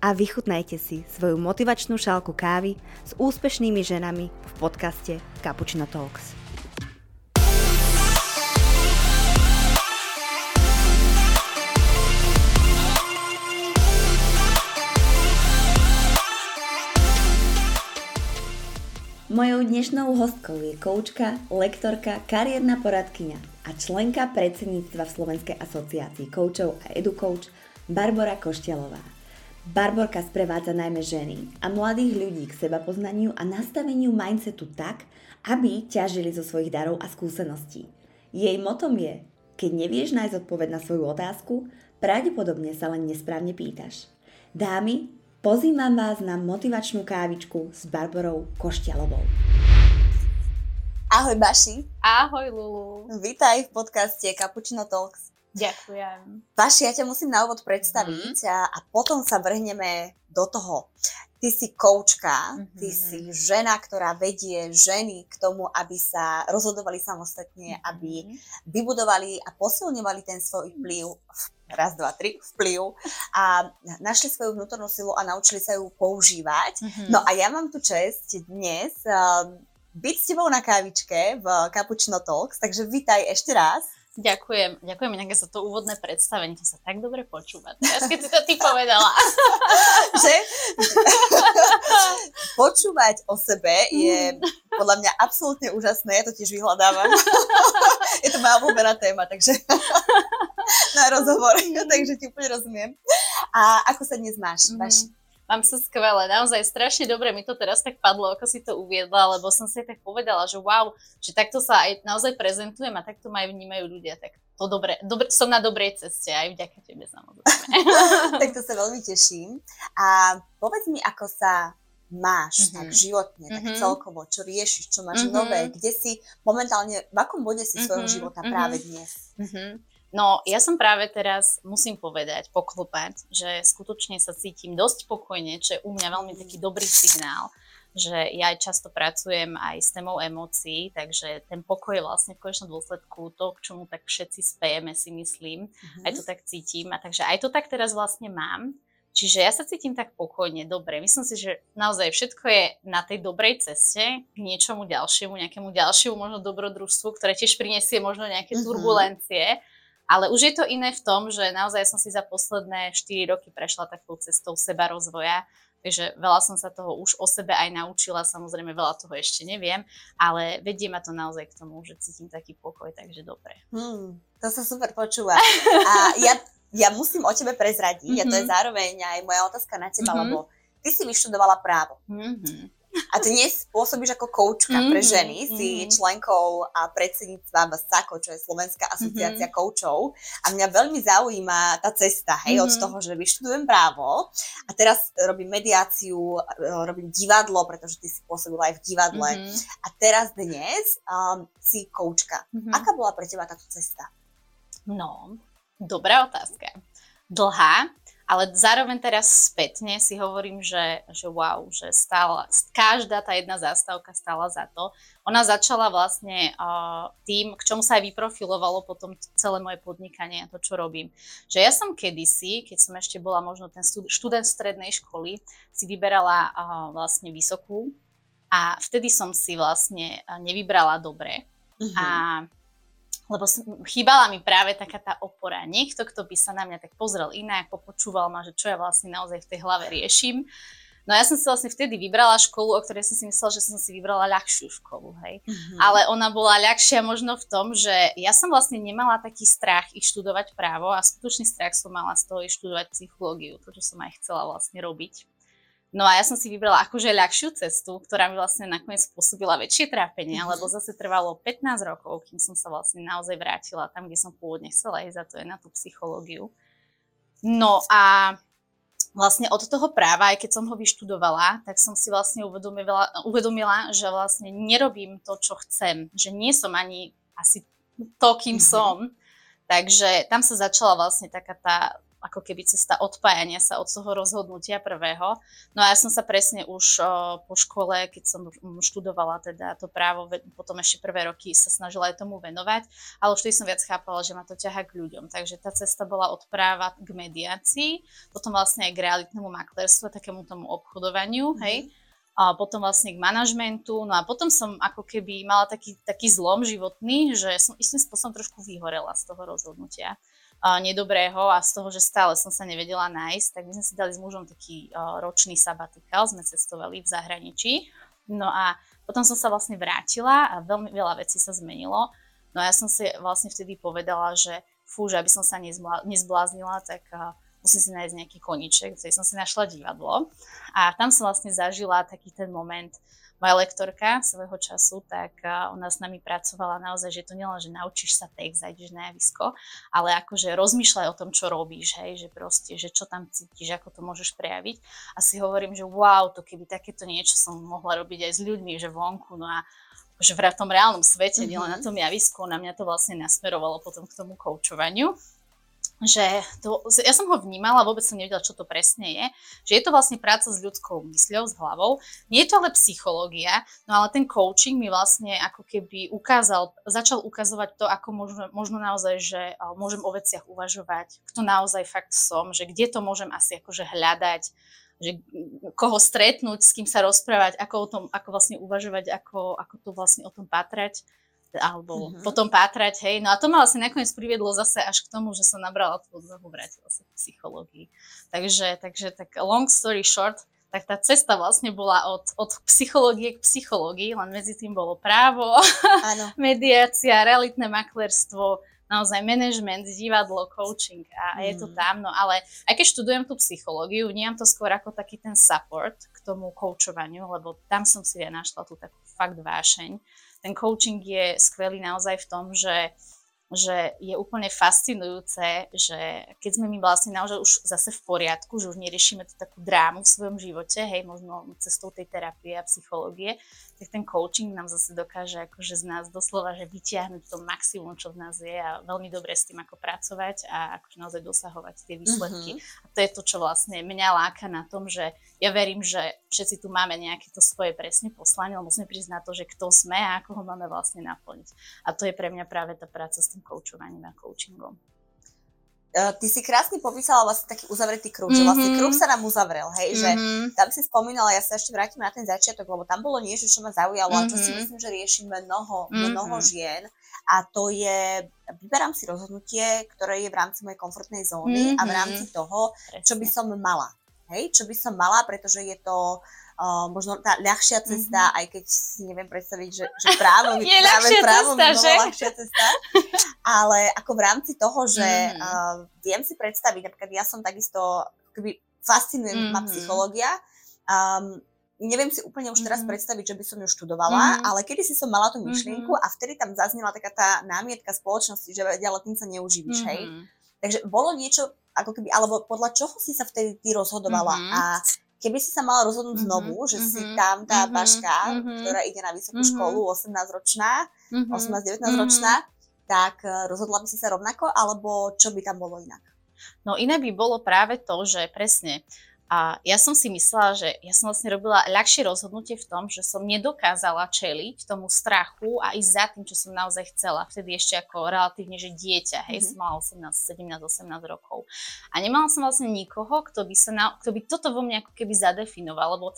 a vychutnajte si svoju motivačnú šálku kávy s úspešnými ženami v podcaste Cappuccino Talks. Mojou dnešnou hostkou je koučka, lektorka, kariérna poradkyňa a členka predsedníctva v Slovenskej asociácii koučov a edukouč Barbara Košťalová. Barborka sprevádza najmä ženy a mladých ľudí k seba poznaniu a nastaveniu mindsetu tak, aby ťažili zo svojich darov a skúseností. Jej motom je, keď nevieš nájsť odpoveď na svoju otázku, pravdepodobne sa len nesprávne pýtaš. Dámy, Pozývam vás na motivačnú kávičku s Barbarou Košťalovou. Ahoj Baši. Ahoj Lulu. Vítaj v podcaste Cappuccino Talks. Ďakujem. Baši, ja ťa musím na úvod predstaviť mm. a, a potom sa vrhneme do toho. Ty si koučka, mm-hmm. ty si žena, ktorá vedie ženy k tomu, aby sa rozhodovali samostatne, mm-hmm. aby vybudovali a posilňovali ten svoj vplyv raz, dva, tri, vplyv a našli svoju vnútornú silu a naučili sa ju používať. Mm-hmm. No a ja mám tu čest dnes uh, byť s tebou na kávičke v Cappuccino Talks, takže vítaj ešte raz. Ďakujem, ďakujem inak za to úvodné predstavenie, to sa tak dobre počúva. Teraz keď si to ty povedala. že? Počúvať o sebe je podľa mňa absolútne úžasné, ja to tiež vyhľadávam. je to moja obľúbená téma, takže na rozhovor, takže ti úplne rozumiem. A ako sa dnes máš? Mm-hmm. Mám sa skvelé, naozaj strašne dobre mi to teraz tak padlo, ako si to uviedla, lebo som si tak povedala, že wow, že takto sa aj naozaj prezentujem a takto ma aj vnímajú ľudia, tak to dobre, dobre som na dobrej ceste, aj vďaka tebe samozrejme. tak to sa veľmi teším. A povedz mi, ako sa máš mm-hmm. tak životne, tak mm-hmm. celkovo, čo riešiš, čo máš mm-hmm. nové, kde si momentálne, v akom bode si svojho mm-hmm. života práve mhm. dnes? Mm-hmm. No, ja som práve teraz, musím povedať, poklopať, že skutočne sa cítim dosť pokojne, čo je u mňa veľmi taký dobrý signál, že ja aj často pracujem aj s témou emócií, takže ten pokoj je vlastne v konečnom dôsledku to, k čomu tak všetci spejeme, si myslím. Mm-hmm. Aj to tak cítim. A takže aj to tak teraz vlastne mám. Čiže ja sa cítim tak pokojne, dobre. Myslím si, že naozaj všetko je na tej dobrej ceste k niečomu ďalšiemu, nejakému ďalšiemu možno dobrodružstvu, ktoré tiež prinesie možno nejaké mm-hmm. Ale už je to iné v tom, že naozaj som si za posledné 4 roky prešla takou cestou seba rozvoja, takže veľa som sa toho už o sebe aj naučila, samozrejme veľa toho ešte neviem, ale vedie ma to naozaj k tomu, že cítim taký pokoj, takže dobre. Hmm, to sa super počúva. A ja, ja musím o tebe prezradiť, mm-hmm. a to je mhm. zároveň aj moja otázka na teba, mm-hmm. lebo ty si vyštudovala právo. Mm-hmm. A dnes pôsobíš ako koučka mm-hmm, pre ženy, mm-hmm. si členkou a predsedníctva SAKO, čo je Slovenská asociácia mm-hmm. koučov. A mňa veľmi zaujíma tá cesta, hej, mm-hmm. od toho, že vyštudujem právo a teraz robím mediáciu, robím divadlo, pretože ty si pôsobila aj v divadle. Mm-hmm. A teraz dnes um, si koučka. Mm-hmm. Aká bola pre teba táto cesta? No, dobrá otázka. Dlhá, ale zároveň teraz spätne si hovorím, že, že wow, že stála, každá tá jedna zástavka stála za to. Ona začala vlastne uh, tým, k čomu sa aj vyprofilovalo potom celé moje podnikanie a to, čo robím. Že ja som kedysi, keď som ešte bola možno ten študent strednej školy, si vyberala uh, vlastne vysokú a vtedy som si vlastne nevybrala dobre. Uh-huh. A lebo chýbala mi práve taká tá opora. Niekto, kto by sa na mňa tak pozrel inak, popočúval ma, že čo ja vlastne naozaj v tej hlave riešim. No ja som si vlastne vtedy vybrala školu, o ktorej som si myslela, že som si vybrala ľahšiu školu, hej. Mm-hmm. Ale ona bola ľahšia možno v tom, že ja som vlastne nemala taký strach ich študovať právo a skutočný strach som mala z toho ich študovať psychológiu, to, čo som aj chcela vlastne robiť. No a ja som si vybrala akože ľahšiu cestu, ktorá mi vlastne nakoniec spôsobila väčšie trápenie, mm-hmm. lebo zase trvalo 15 rokov, kým som sa vlastne naozaj vrátila tam, kde som pôvodne chcela ísť, a to je na tú psychológiu. No a vlastne od toho práva, aj keď som ho vyštudovala, tak som si vlastne uvedomila, uvedomila, že vlastne nerobím to, čo chcem. Že nie som ani asi to, kým mm-hmm. som. Takže tam sa začala vlastne taká tá ako keby cesta odpájania sa od toho rozhodnutia prvého. No a ja som sa presne už po škole, keď som študovala teda to právo, potom ešte prvé roky sa snažila aj tomu venovať, ale už som viac chápala, že ma to ťaha k ľuďom. Takže tá cesta bola od práva k mediácii, potom vlastne aj k realitnému maklerstvu, takému tomu obchodovaniu, hej a potom vlastne k manažmentu. No a potom som ako keby mala taký, taký zlom životný, že som istým spôsobom trošku vyhorela z toho rozhodnutia nedobrého a z toho, že stále som sa nevedela nájsť, tak my sme si dali s mužom taký ročný sabatikál, sme cestovali v zahraničí. No a potom som sa vlastne vrátila a veľmi veľa vecí sa zmenilo. No a ja som si vlastne vtedy povedala, že fú, že aby som sa nezbláznila, tak musím si nájsť nejaký koniček, ktorý som si našla divadlo. A tam som vlastne zažila taký ten moment, moja lektorka svojho času, tak ona s nami pracovala naozaj, že to nielen, že naučíš sa text, zajdeš na javisko, ale akože rozmýšľaj o tom, čo robíš, hej, že proste, že čo tam cítiš, ako to môžeš prejaviť. A si hovorím, že wow, to keby takéto niečo som mohla robiť aj s ľuďmi, že vonku, no a že v tom reálnom svete, mm-hmm. nielen na tom javisku, na mňa to vlastne nasmerovalo potom k tomu koučovaniu že to, ja som ho vnímala, vôbec som nevedela, čo to presne je, že je to vlastne práca s ľudskou mysľou, s hlavou. Nie je to ale psychológia, no ale ten coaching mi vlastne ako keby ukázal, začal ukazovať to, ako možno, možno naozaj, že môžem o veciach uvažovať, kto naozaj fakt som, že kde to môžem asi akože hľadať, že koho stretnúť, s kým sa rozprávať, ako o tom, ako vlastne uvažovať, ako, ako to vlastne o tom patrať alebo uh-huh. potom pátrať, hej. No a to ma vlastne nakoniec priviedlo zase až k tomu, že som nabrala tú odvahu, vrátila sa k psychológii. Takže, takže tak long story short, tak tá cesta vlastne bola od, od psychológie k psychológii, len medzi tým bolo právo, mediácia, realitné maklerstvo, naozaj management, divadlo, coaching a mm. je to mhm. tam. No ale aj keď študujem tú psychológiu, vnímam to skôr ako taký ten support k tomu coachovaniu, lebo tam som si ja našla tú takú fakt vášeň ten coaching je skvelý naozaj v tom, že že je úplne fascinujúce, že keď sme my vlastne naozaj už zase v poriadku, že už neriešime tú takú drámu v svojom živote, hej, možno cestou tej terapie a psychológie, tak ten coaching nám zase dokáže akože z nás doslova, že vyťahnuť to maximum, čo v nás je a veľmi dobre s tým ako pracovať a akože naozaj dosahovať tie výsledky. Mm-hmm. A to je to, čo vlastne mňa láka na tom, že ja verím, že všetci tu máme nejaké to svoje presne poslanie, ale musíme prísť na to, že kto sme a ako ho máme vlastne naplniť. A to je pre mňa práve tá práca s tým koučovaním a coachingom. Uh, ty si krásne popísala vlastne taký uzavretý kruh, mm-hmm. že vlastne mhm. kruh sa nám uzavrel, hej, mm-hmm. že tam si spomínala, ja sa ešte vrátim na ten začiatok, lebo tam bolo niečo, čo ma zaujalo mm-hmm. a čo si mhm. myslím, že rieši mnoho, mm-hmm. mnoho žien a to je, vyberám si rozhodnutie, ktoré je v rámci mojej komfortnej zóny mm-hmm. a v rámci toho, čo by som mala hej, čo by som mala, pretože je to uh, možno tá ľahšia cesta, mm-hmm. aj keď si neviem predstaviť, že, že právo, je práve právo cesta, by bola ľahšia cesta, ale ako v rámci toho, že mm-hmm. uh, viem si predstaviť, napríklad ja som takisto, keby fascinuje mm-hmm. ma psychológia, um, neviem si úplne už teraz mm-hmm. predstaviť, že by som ju študovala, mm-hmm. ale kedy si som mala tú myšlienku mm-hmm. a vtedy tam zaznela taká tá námietka spoločnosti, že ale tým sa neuživíš, mm-hmm. hej. Takže bolo niečo, ako keby, alebo podľa čoho si sa vtedy ty rozhodovala mm-hmm. a keby si sa mala rozhodnúť mm-hmm. znovu, že mm-hmm. si tam tá mm-hmm. baška, mm-hmm. ktorá ide na vysokú mm-hmm. školu, 18-ročná, mm-hmm. 18-19 ročná, mm-hmm. tak eh, rozhodla by si sa rovnako, alebo čo by tam bolo inak? No iné by bolo práve to, že presne a ja som si myslela, že ja som vlastne robila ľahšie rozhodnutie v tom, že som nedokázala čeliť tomu strachu a ísť za tým, čo som naozaj chcela. Vtedy ešte ako relatívne, že dieťa, hej, mm-hmm. som mala 18, 17, 18 rokov. A nemala som vlastne nikoho, kto by, sa na, kto by toto vo mne ako keby zadefinoval, lebo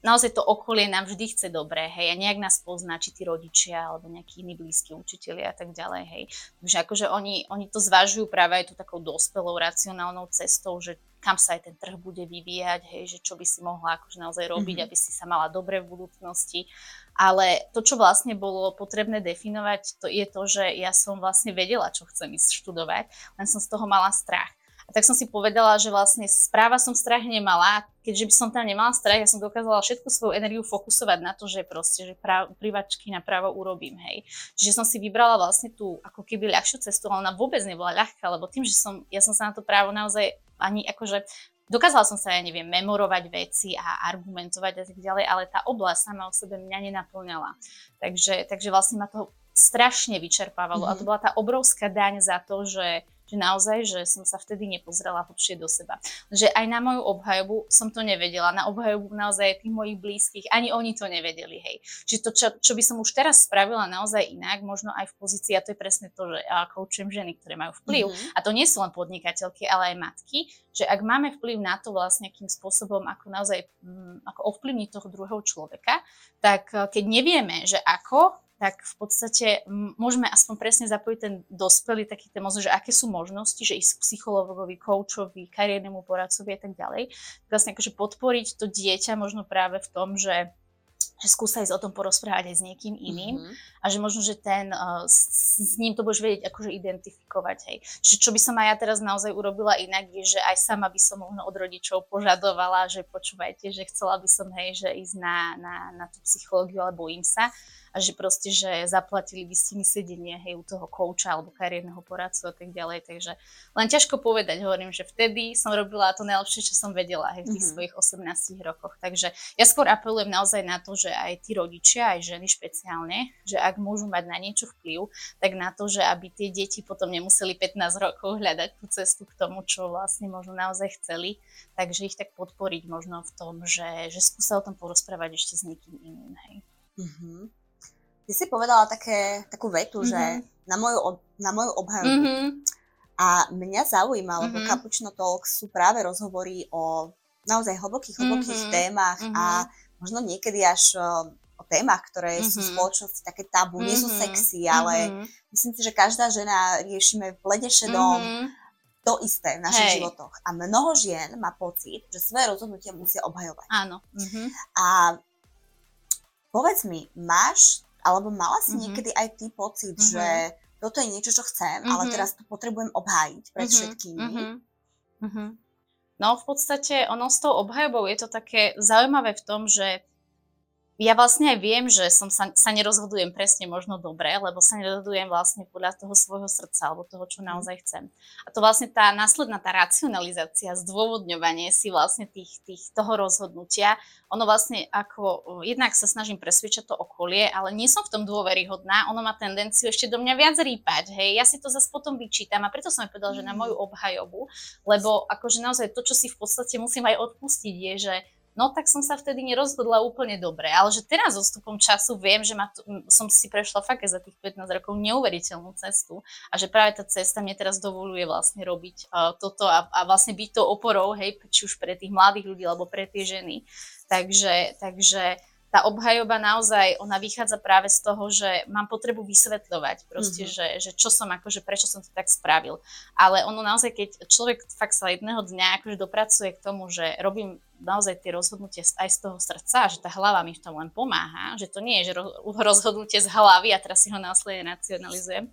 naozaj to okolie nám vždy chce dobré, hej, a nejak nás pozná, či tí rodičia, alebo nejakí iní blízki učiteľi a tak ďalej, hej. Takže akože oni, oni to zvažujú práve aj tú takou dospelou, racionálnou cestou, že kam sa aj ten trh bude vyvíjať, hej, že čo by si mohla akože naozaj robiť, mm-hmm. aby si sa mala dobre v budúcnosti. Ale to, čo vlastne bolo potrebné definovať, to je to, že ja som vlastne vedela, čo chcem ísť študovať, len som z toho mala strach. Tak som si povedala, že vlastne správa som strach nemala, keďže by som tam nemala strach, ja som dokázala všetku svoju energiu fokusovať na to, že proste, že práv, privačky na právo urobím, hej. Čiže som si vybrala vlastne tú ako keby ľahšiu cestu, ale ona vôbec nebola ľahká, lebo tým, že som, ja som sa na to právo naozaj ani akože dokázala som sa, ja neviem, memorovať veci a argumentovať a tak ďalej, ale tá oblasť sama o sebe mňa nenaplňala. Takže, takže vlastne ma to strašne vyčerpávalo mm-hmm. a to mhm. bola tá obrovská daň za to, že že naozaj, že som sa vtedy nepozrela hlbšie do seba. Že aj na moju obhajobu som to nevedela, na obhajobu naozaj tých mojich blízkych, ani oni to nevedeli, hej. Čiže to, čo, čo by som už teraz spravila naozaj inak, možno aj v pozícii, a to je presne to, že ja koučujem ženy, ktoré majú vplyv, mm-hmm. a to nie sú len podnikateľky, ale aj matky, že ak máme vplyv na to vlastne, akým spôsobom, ako naozaj mm, ako ovplyvniť toho druhého človeka, tak eh, keď nevieme, že ako, tak v podstate môžeme aspoň presne zapojiť ten dospelý taký ten mozog, že aké sú možnosti, že ísť k psychologovi, koučovi, kariérnemu poradcovi a tak ďalej. Vlastne akože podporiť to dieťa možno práve v tom, že že skúsa ísť o tom porozprávať aj s niekým iným mm-hmm. a že možno, že ten, uh, s, s ním to budeš vedieť akože identifikovať, hej. Čiže čo by som aj ja teraz naozaj urobila inak, je, že aj sama by som možno od rodičov požadovala, že počúvajte, že chcela by som, hej, že ísť na, na, na tú psychológiu, alebo bojím sa, a že proste, že zaplatili by ste mi sedenie hej, u toho kouča alebo kariérneho poradcu a tak ďalej. Takže len ťažko povedať, hovorím, že vtedy som robila to najlepšie, čo som vedela hej, v tých mm-hmm. svojich 18 rokoch. Takže ja skôr apelujem naozaj na to, že aj tí rodičia, aj ženy špeciálne, že ak môžu mať na niečo vplyv, tak na to, že aby tie deti potom nemuseli 15 rokov hľadať tú cestu k tomu, čo vlastne možno naozaj chceli, takže ich tak podporiť možno v tom, že, že skúsa o tom porozprávať ešte s niekým iným. Hej. Mm-hmm. Ty si povedala také, takú vetu, mm-hmm. že mhm. na moju, na moju obhajobu. Mm-hmm. A mňa zaujíma, lebo mm-hmm. Cappuccino Talk sú práve rozhovory o naozaj hlbokých, hlbokých mm-hmm. témach mm-hmm. a možno niekedy až o témach, ktoré mm-hmm. sú v spoločnosti také tabu, mm-hmm. nie sú mhm. sexy, ale mm-hmm. myslím si, že každá žena riešime v blede šedom mm-hmm. to isté v našich Hej. životoch. A mnoho žien má pocit, že svoje rozhodnutia musia obhajovať. Áno. Mm-hmm. A povedz mi, máš alebo mala si mm-hmm. niekedy aj ty pocit, mm-hmm. že toto je niečo, čo chcem, mm-hmm. ale teraz to potrebujem obhájiť pred mm-hmm. všetkými? Mm-hmm. No v podstate ono s tou obhajobou je to také zaujímavé v tom, že ja vlastne aj viem, že som sa, sa nerozhodujem presne možno dobre, lebo sa nerozhodujem vlastne podľa toho svojho srdca alebo toho, čo mhm. naozaj chcem. A to vlastne tá následná tá racionalizácia, zdôvodňovanie si vlastne tých, tých, toho rozhodnutia, ono vlastne ako, jednak sa snažím presvedčať to okolie, ale nie som v tom dôveryhodná, ono má tendenciu ešte do mňa viac rýpať, hej, ja si to zase potom vyčítam a preto som aj povedala, že na moju mhm. obhajobu, lebo akože naozaj to, čo si v podstate musím aj odpustiť, je, že No tak som sa vtedy nerozhodla úplne dobre, ale že teraz so stupom času viem, že ma to, som si prešla fakt za tých 15 rokov neuveriteľnú cestu a že práve tá cesta mne teraz dovoluje vlastne robiť uh, toto a, a vlastne byť to oporou, hej, či už pre tých mladých ľudí alebo pre tie ženy. Takže, takže tá obhajoba naozaj, ona vychádza práve z toho, že mám potrebu vysvetľovať proste, mm-hmm. že, že čo som akože, prečo som to tak spravil. Ale ono naozaj, keď človek fakt sa jedného dňa akože dopracuje k tomu, že robím naozaj tie rozhodnutie aj z toho srdca, že tá hlava mi v tom len pomáha, že to nie je, že rozhodnutie z hlavy a teraz si ho následne nacionalizujem,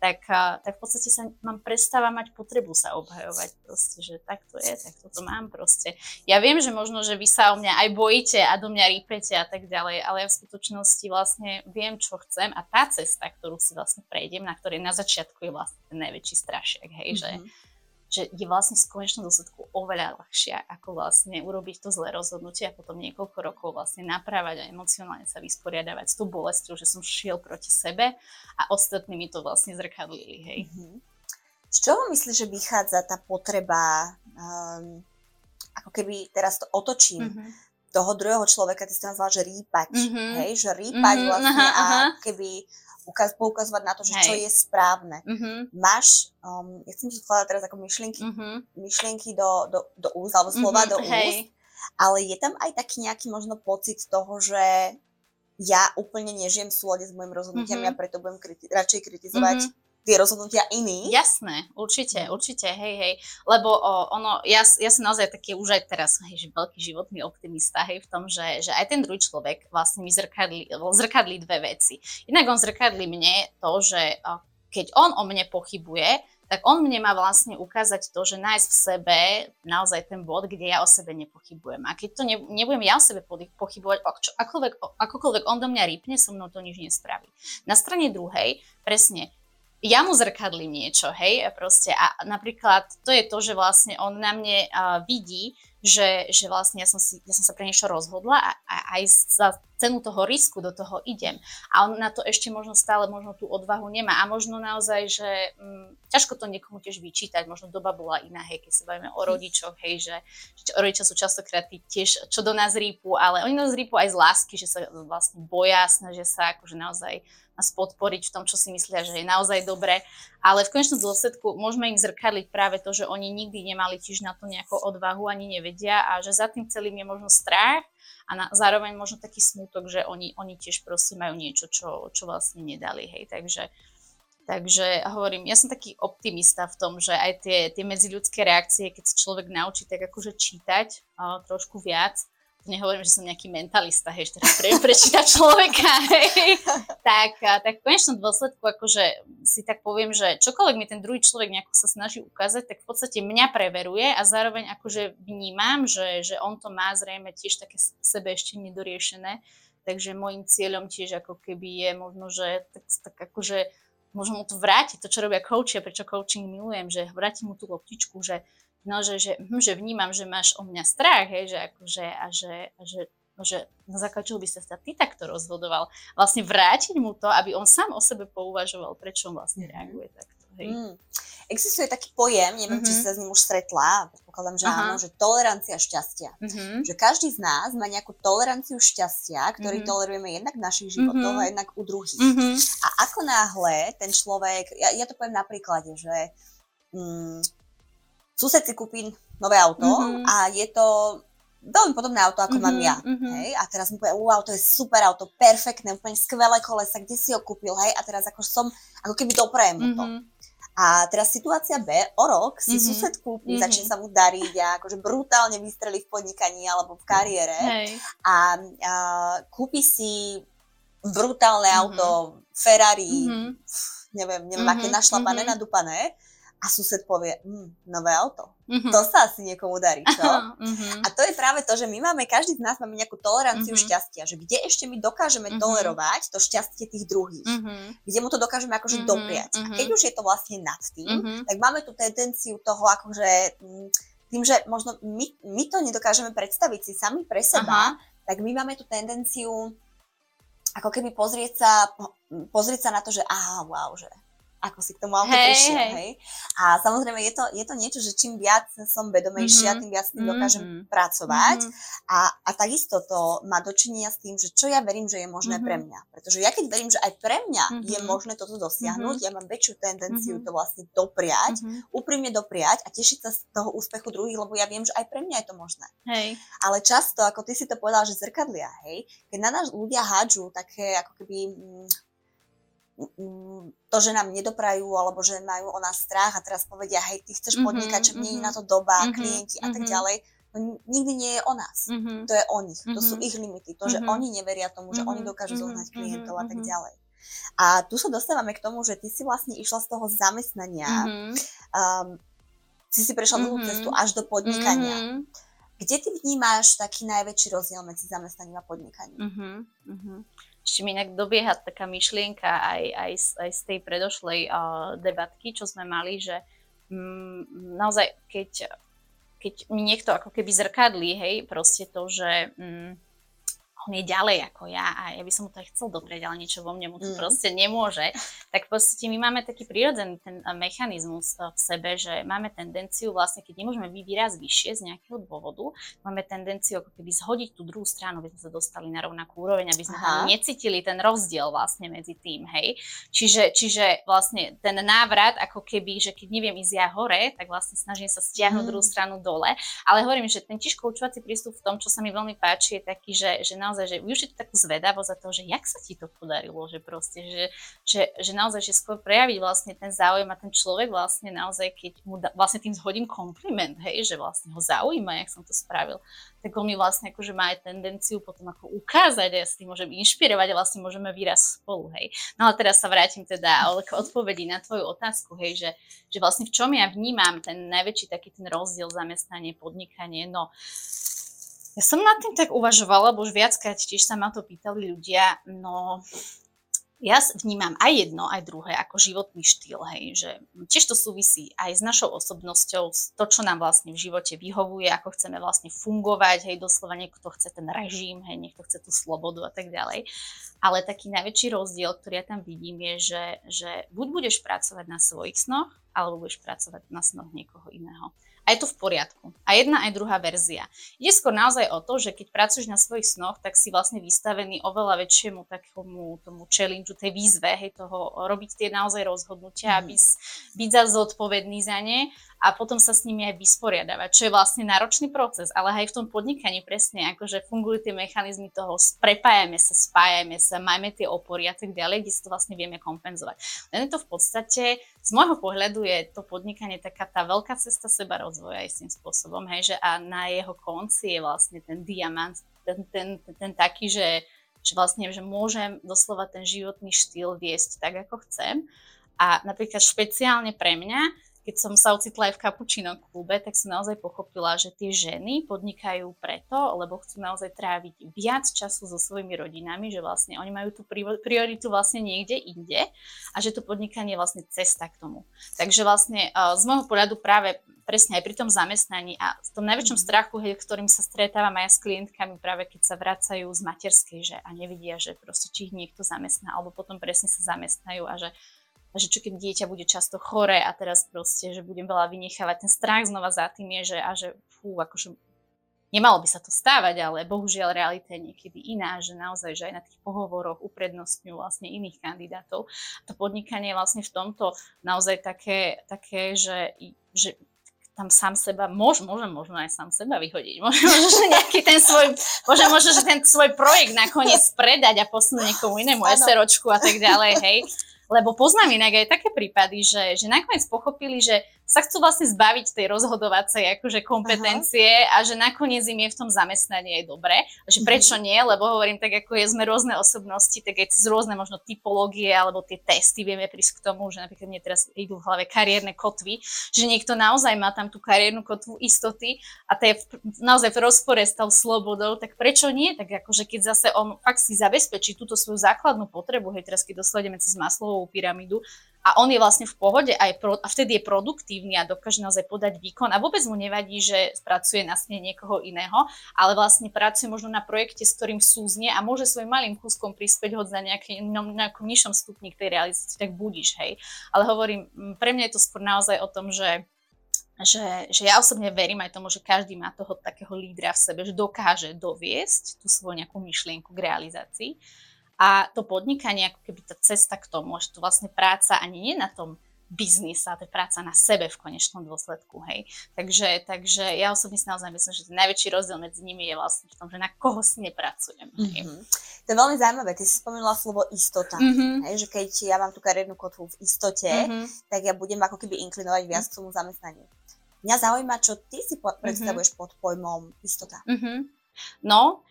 tak, tak v podstate sa mám prestáva mať potrebu sa obhajovať proste, že tak to je, tak toto mám proste. Ja viem, že možno, že vy sa o mňa aj bojíte a do mňa rípete a tak ďalej, ale ja v skutočnosti vlastne viem, čo chcem a tá cesta, ktorú si vlastne prejdem, na ktorej na začiatku je vlastne ten najväčší strašiak, hej, mm-hmm. že že je vlastne v konečnom dôsledku oveľa ľahšia, ako vlastne urobiť to zlé rozhodnutie a potom niekoľko rokov vlastne naprávať a emocionálne sa vysporiadavať s tou bolestou, že som šiel proti sebe a ostatní mi to vlastne zrkadlili, hej. Mm-hmm. Z čoho myslíš, že vychádza tá potreba, um, ako keby teraz to otočím, mm-hmm. toho druhého človeka, ty si to nazvala, že rýpať, mm-hmm. hej, že rýpať mm-hmm, vlastne aha, aha. a keby ukaz, poukazovať na to, že Hej. čo je správne. Mm-hmm. Máš, um, ja chcem ti skladať teraz ako myšlienky, mm-hmm. myšlienky do, do, do úst, alebo slova mm-hmm. do Hej. úst, ale je tam aj taký nejaký možno pocit toho, že ja úplne nežijem v súlade s mojim rozhodnutiami mm-hmm. a preto budem kriti- radšej kritizovať mm-hmm tie rozhodnutia iní. Jasné, určite, mm. určite, hej, hej. Lebo o, ono, ja, ja som naozaj taký už aj teraz, hej, že veľký životný optimista, hej, v tom, že, že aj ten druhý človek vlastne mi zrkadlí, zrkadlí dve veci. Inak on zrkadlí mne to, že o, keď on o mne pochybuje, tak on mne má vlastne ukázať to, že nájsť v sebe naozaj ten bod, kde ja o sebe nepochybujem. A keď to ne, nebudem ja o sebe pochybovať, akokoľvek, akokoľvek on do mňa rýpne, so mnou to nič nespraví. Na strane druhej, presne, ja mu zrkadlím niečo, hej, proste a napríklad to je to, že vlastne on na mne uh, vidí, že, že vlastne ja som, si, ja som sa pre niečo rozhodla a, a aj za cenu toho risku do toho idem. A on na to ešte možno stále možno tú odvahu nemá. A možno naozaj, že hm, ťažko to niekomu tiež vyčítať, možno doba bola iná, hej, keď sa bavíme o rodičoch, hej, že, že rodičia sú častokrát tiež, čo do nás rýpu, ale oni nás rýpu aj z lásky, že sa vlastne boja, snažia sa akože naozaj nás podporiť v tom, čo si myslia, že je naozaj dobré. Ale v konečnom dôsledku môžeme im zrkadliť práve to, že oni nikdy nemali tiež na to nejakú odvahu, ani nevedia a že za tým celým je možno strach a na, zároveň možno taký smútok, že oni, oni tiež proste majú niečo, čo, čo vlastne nedali. Hej. Takže, takže hovorím, ja som taký optimista v tom, že aj tie, tie medziľudské reakcie, keď sa človek naučí tak akože čítať uh, trošku viac, nehovorím, že som nejaký mentalista, hej, že pre, prečítať človeka, hej, tak, tak v konečnom dôsledku akože si tak poviem, že čokoľvek mi ten druhý človek nejako sa snaží ukázať, tak v podstate mňa preveruje a zároveň akože vnímam, že, že on to má zrejme tiež také sebe ešte nedoriešené, takže môjim cieľom tiež ako keby je možno, že tak, tak akože môžem mu to vrátiť, to čo robia coachia, prečo coaching milujem, že vrátim mu tú loptičku, že no, že, že, hm, že vnímam, že máš o mňa strach, hej, že akože, a že, a že, no, že základe čoho by sa ty takto rozhodoval. Vlastne vrátiť mu to, aby on sám o sebe pouvažoval, prečo on vlastne mhm. reaguje takto. Hej. Mm. Existuje taký pojem, neviem, mm-hmm. či si sa s ním už stretla, predpokladám, že Aha. áno, že tolerancia šťastia. Mm-hmm. Že každý z nás má nejakú toleranciu šťastia, ktorý mm-hmm. tolerujeme jednak v našich životoch mm-hmm. a jednak u druhých. Mm-hmm. A ako náhle ten človek, ja, ja to poviem na príklade, že mm, sused si kúpi nové auto mm-hmm. a je to veľmi podobné auto, ako mm-hmm, mám ja. Mm-hmm. Hej? A teraz mu povie, wow, to je super auto, perfektné, úplne skvelé kolesa, kde si ho kúpil, hej? A teraz ako som, ako keby doprajem mu to. Mm-hmm. A teraz situácia B, o rok si mm-hmm. sused kúpi, mm-hmm. začne sa mu dariť a akože brutálne vystrelí v podnikaní alebo v kariére. Hej. A, a kúpi si brutálne mm-hmm. auto, Ferrari, mm-hmm. neviem, neviem, mm-hmm. aké našlapané, mm-hmm. nadupané a sused povie, hm, nové auto. Mm-hmm. To sa asi niekomu darí, čo? mm-hmm. A to je práve to, že my máme, každý z nás máme nejakú toleranciu mm-hmm. šťastia, že kde ešte my dokážeme mm-hmm. tolerovať to šťastie tých druhých, mm-hmm. kde mu to dokážeme akože mm-hmm. dopriať. Mm-hmm. A keď už je to vlastne nad tým, mm-hmm. tak máme tú tendenciu toho akože hm, tým, že možno my, my to nedokážeme predstaviť si sami pre seba, Aha. tak my máme tú tendenciu ako keby pozrieť sa, pozrieť sa na to, že aha, wow, že ako si k tomu auto hey, prišiel, hej. hej. A samozrejme je to, je to niečo, že čím viac som vedomejšia, mm-hmm. tým viac s tým dokážem mm-hmm. pracovať. Mm-hmm. A, a takisto to má dočinenia s tým, že čo ja verím, že je možné mm-hmm. pre mňa. Pretože ja keď verím, že aj pre mňa mm-hmm. je možné toto dosiahnuť, mm-hmm. ja mám väčšiu tendenciu mm-hmm. to vlastne dopriať, mm-hmm. úprimne dopriať a tešiť sa z toho úspechu druhých, lebo ja viem, že aj pre mňa je to možné. Hej. Ale často, ako ty si to povedal, že zrkadlia, hej, keď na nás ľudia hádžu také ako keby mm, to, že nám nedoprajú alebo že majú o nás strach a teraz povedia, hej, ty chceš mhm, podnikať, mm-hmm, nie je na to doba, mm-hmm, klienti a tak mhm. ďalej, no nikdy nie je o nás. Mm-hmm. To je o nich. To sú ich limity. To, že oni neveria tomu, že oni dokážu zohnať klientov a tak ďalej. A tu sa dostávame k tomu, že ty si vlastne išla z toho zamestnania, mm-hmm. um, si si prešla dlhú mm-hmm. cestu až do podnikania. Mm-hmm. Kde ty vnímáš taký najväčší rozdiel medzi zamestnaním a podnikaním? Mm-hmm ešte mi inak dobieha taká myšlienka aj, aj, aj z tej predošlej uh, debatky, čo sme mali, že mm, naozaj, keď, keď mi niekto ako keby zrkadlí, hej, proste to, že mm, on je ďalej ako ja a ja by som mu to aj chcel doprieť, ale niečo vo mne mu to mm. proste nemôže, tak v podstate my máme taký prírodzený ten mechanizmus v sebe, že máme tendenciu vlastne, keď nemôžeme vyvíjať vyššie z nejakého dôvodu, máme tendenciu ako keby zhodiť tú druhú stranu, aby sme sa dostali na rovnakú úroveň, aby sme Aha. tam necítili ten rozdiel vlastne medzi tým, hej. Čiže, čiže vlastne ten návrat ako keby, že keď neviem ísť ja hore, tak vlastne snažím sa stiahnuť mm. druhú stranu dole, ale hovorím, že ten tiež koučovací prístup v tom, čo sa mi veľmi páči, je taký, že, že naozaj, že využiť takú zvedavosť za to, že jak sa ti to podarilo, že proste, že, že, že naozaj, že skôr prejaviť vlastne ten záujem a ten človek vlastne naozaj, keď mu da, vlastne tým zhodím kompliment, hej, že vlastne ho zaujíma, jak som to spravil, tak on mi vlastne akože má aj tendenciu potom ako ukázať a ja s tým môžem inšpirovať a vlastne môžeme výraz spolu, hej. No ale teraz sa vrátim teda k odpovedi na tvoju otázku, hej, že, že vlastne v čom ja vnímam ten najväčší taký ten rozdiel zamestnanie, podnikanie, no ja som nad tým tak uvažovala, lebo už viackrát tiež sa ma to pýtali ľudia, no ja vnímam aj jedno, aj druhé ako životný štýl, hej, že tiež to súvisí aj s našou osobnosťou, to, čo nám vlastne v živote vyhovuje, ako chceme vlastne fungovať, hej, doslova niekto chce ten režim, hej, niekto chce tú slobodu a tak ďalej. Ale taký najväčší rozdiel, ktorý ja tam vidím, je, že, že buď budeš pracovať na svojich snoch, alebo budeš pracovať na snoch niekoho iného a je to v poriadku. A jedna aj druhá verzia. Ide skôr naozaj o to, že keď pracuješ na svojich snoch, tak si vlastne vystavený oveľa väčšiemu takému tomu challenge, tej výzve, hej, toho robiť tie naozaj rozhodnutia, mm. byť za zodpovedný za ne a potom sa s nimi aj vysporiadavať, čo je vlastne náročný proces, ale aj v tom podnikaní presne, akože fungujú tie mechanizmy toho, prepájame sa, spájame sa, majme tie opory a tak ďalej, kde si to vlastne vieme kompenzovať. Len to v podstate, z môjho pohľadu je to podnikanie taká tá veľká cesta seba rozvoja istým spôsobom, hej, že a na jeho konci je vlastne ten diamant, ten, ten, ten, ten taký, že, že vlastne, že môžem doslova ten životný štýl viesť tak, ako chcem. A napríklad špeciálne pre mňa, keď som sa ocitla aj v kapučino klube, tak som naozaj pochopila, že tie ženy podnikajú preto, lebo chcú naozaj tráviť viac času so svojimi rodinami, že vlastne oni majú tú prioritu vlastne niekde inde a že to podnikanie je vlastne cesta k tomu. Takže vlastne z môjho pohľadu práve presne aj pri tom zamestnaní a v tom najväčšom mhm. strachu, hej, ktorým sa stretávam aj s klientkami práve keď sa vracajú z materskej, že a nevidia, že proste či ich niekto zamestná, alebo potom presne sa zamestnajú a že že čo keď dieťa bude často chore a teraz proste, že budem veľa vynechávať, ten strach znova za tým je, že a že fú, akože nemalo by sa to stávať, ale bohužiaľ realita je niekedy iná, že naozaj, že aj na tých pohovoroch uprednostňujú vlastne iných kandidátov. To podnikanie je vlastne v tomto naozaj také, také že, že tam sám seba, môž, môžem možno aj sám seba vyhodiť. Môžem možno, že nejaký ten svoj, môžem možno, že ten svoj projekt nakoniec predať a posunúť niekomu inému SROčku a tak ďalej, hej. Lebo poznám inak aj také prípady, že, že nakoniec pochopili, že sa chcú vlastne zbaviť tej rozhodovacej akože kompetencie Aha. a že nakoniec im je v tom zamestnaní aj dobre. Že mhm. prečo nie, lebo hovorím tak, ako je, sme rôzne osobnosti, tak aj cez rôzne možno typológie alebo tie testy vieme prísť k tomu, že napríklad mne teraz idú v hlave kariérne kotvy, že niekto naozaj má tam tú kariérnu kotvu istoty a to je naozaj v rozpore s tou slobodou, tak prečo nie? Tak akože keď zase on fakt si zabezpečí túto svoju základnú potrebu, hej, teraz keď dosledeme cez maslovú pyramídu, a on je vlastne v pohode a, je pro, a vtedy je produktívny a dokáže naozaj podať výkon a vôbec mu nevadí, že pracuje na sne niekoho iného, ale vlastne pracuje možno na projekte, s ktorým súznie a môže svojim malým kúskom prispieť hoď na nejaký, nejakom nižšom stupni k tej realizácii, tak budíš, hej. Ale hovorím, pre mňa je to skôr naozaj o tom, že že, že ja osobne verím aj tomu, že každý má toho takého lídra v sebe, že dokáže doviesť tú svoju nejakú myšlienku k realizácii. A to podnikanie, ako keby tá cesta k tomu, že to vlastne práca ani nie na tom biznise, to je práca na sebe v konečnom dôsledku, hej. Takže, takže ja osobne si naozaj myslím, že ten najväčší rozdiel medzi nimi je vlastne v tom, že na koho si nepracujem. Hej. Mm-hmm. To je veľmi zaujímavé, ty si spomenula slovo istota, mm-hmm. hej, že keď ja mám tú kariérnu kotvu v istote, mm-hmm. tak ja budem ako keby inklinovať viac k tomu zamestnaniu. Mňa zaujíma, čo ty si predstavuješ mm-hmm. pod pojmom istota. Mm-hmm. No,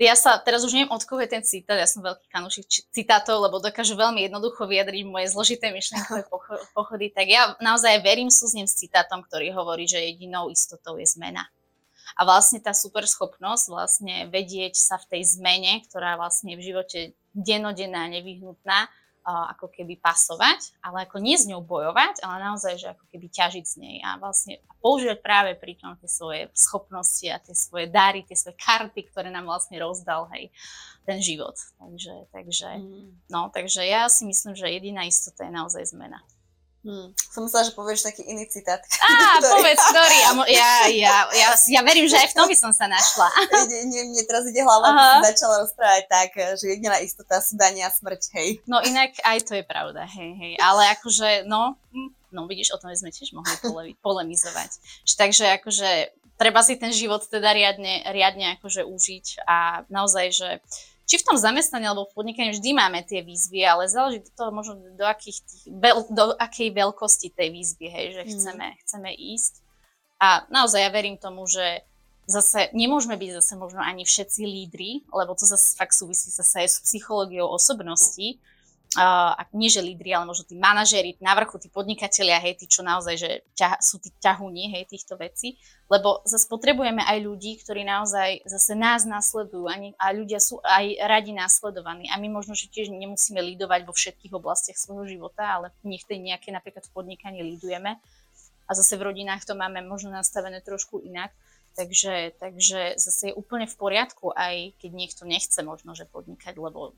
ja sa teraz už neviem, od koho je ten citát, ja som veľký kanušik citátov, lebo dokážu veľmi jednoducho vyjadriť moje zložité myšlienkové pochody, tak ja naozaj verím súznem s citátom, ktorý hovorí, že jedinou istotou je zmena. A vlastne tá super schopnosť vlastne vedieť sa v tej zmene, ktorá vlastne v živote denodenná, nevyhnutná, ako keby pasovať, ale ako nie s ňou bojovať, ale naozaj, že ako keby ťažiť z nej a vlastne používať práve pri tom tie svoje schopnosti a tie svoje dary, tie svoje karty, ktoré nám vlastne rozdal, hej, ten život. Takže, takže, mm. no, takže ja si myslím, že jediná istota je naozaj zmena. Hmm. Som myslela, že povieš taký iný citát. Á, ktorý... povedz, ktorý. Ja, ja, ja, ja verím, že aj v tom by som sa našla. Mne, mne teraz ide hlava, že si začala rozprávať tak, že jediná istota sú dania a smrť, hej. No inak aj to je pravda, hej, hej. Ale akože, no, hm, no vidíš, o tom sme tiež mohli pole, polemizovať. Takže akože treba si ten život teda riadne, riadne akože užiť a naozaj, že či v tom zamestnaní alebo v podnikaní vždy máme tie výzvy, ale záleží to možno do, akých tých, do akej veľkosti tej výzvy, hej, že mm. chceme, chceme ísť. A naozaj ja verím tomu, že zase nemôžeme byť zase možno ani všetci lídri, lebo to zase fakt súvisí zase aj s psychológiou osobnosti, uh, nie že lídry, ale možno tí manažéri na vrchu, tí podnikatelia, hej, tí, čo naozaj, že ťah, sú tí ťahúni, hej, týchto vecí, lebo zase potrebujeme aj ľudí, ktorí naozaj zase nás nasledujú a, a ľudia sú aj radi následovaní a my možno, že tiež nemusíme lídovať vo všetkých oblastiach svojho života, ale v niektorých nejaké napríklad v podnikaní lídujeme. A zase v rodinách to máme možno nastavené trošku inak, Takže, takže zase je úplne v poriadku, aj keď niekto nechce možno, že podnikať, lebo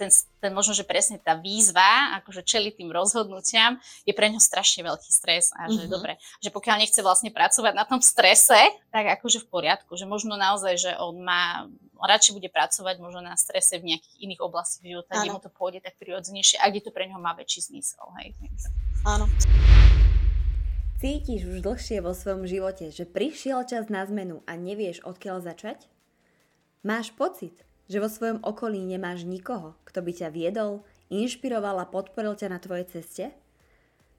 ten, ten možno, že presne tá výzva, akože čeli tým rozhodnutiam, je pre ňo strašne veľký stres a že mm-hmm. dobre, že pokiaľ nechce vlastne pracovať na tom strese, tak akože v poriadku, že možno naozaj, že on má radšej bude pracovať možno na strese v nejakých iných oblastiach života, kde mu to pôjde tak prirodzenejšie a kde to pre ňoho má väčší zmysel. Hej. Áno. Cítiš už dlhšie vo svojom živote, že prišiel čas na zmenu a nevieš odkiaľ začať? Máš pocit, že vo svojom okolí nemáš nikoho, kto by ťa viedol, inšpiroval a podporil ťa na tvojej ceste?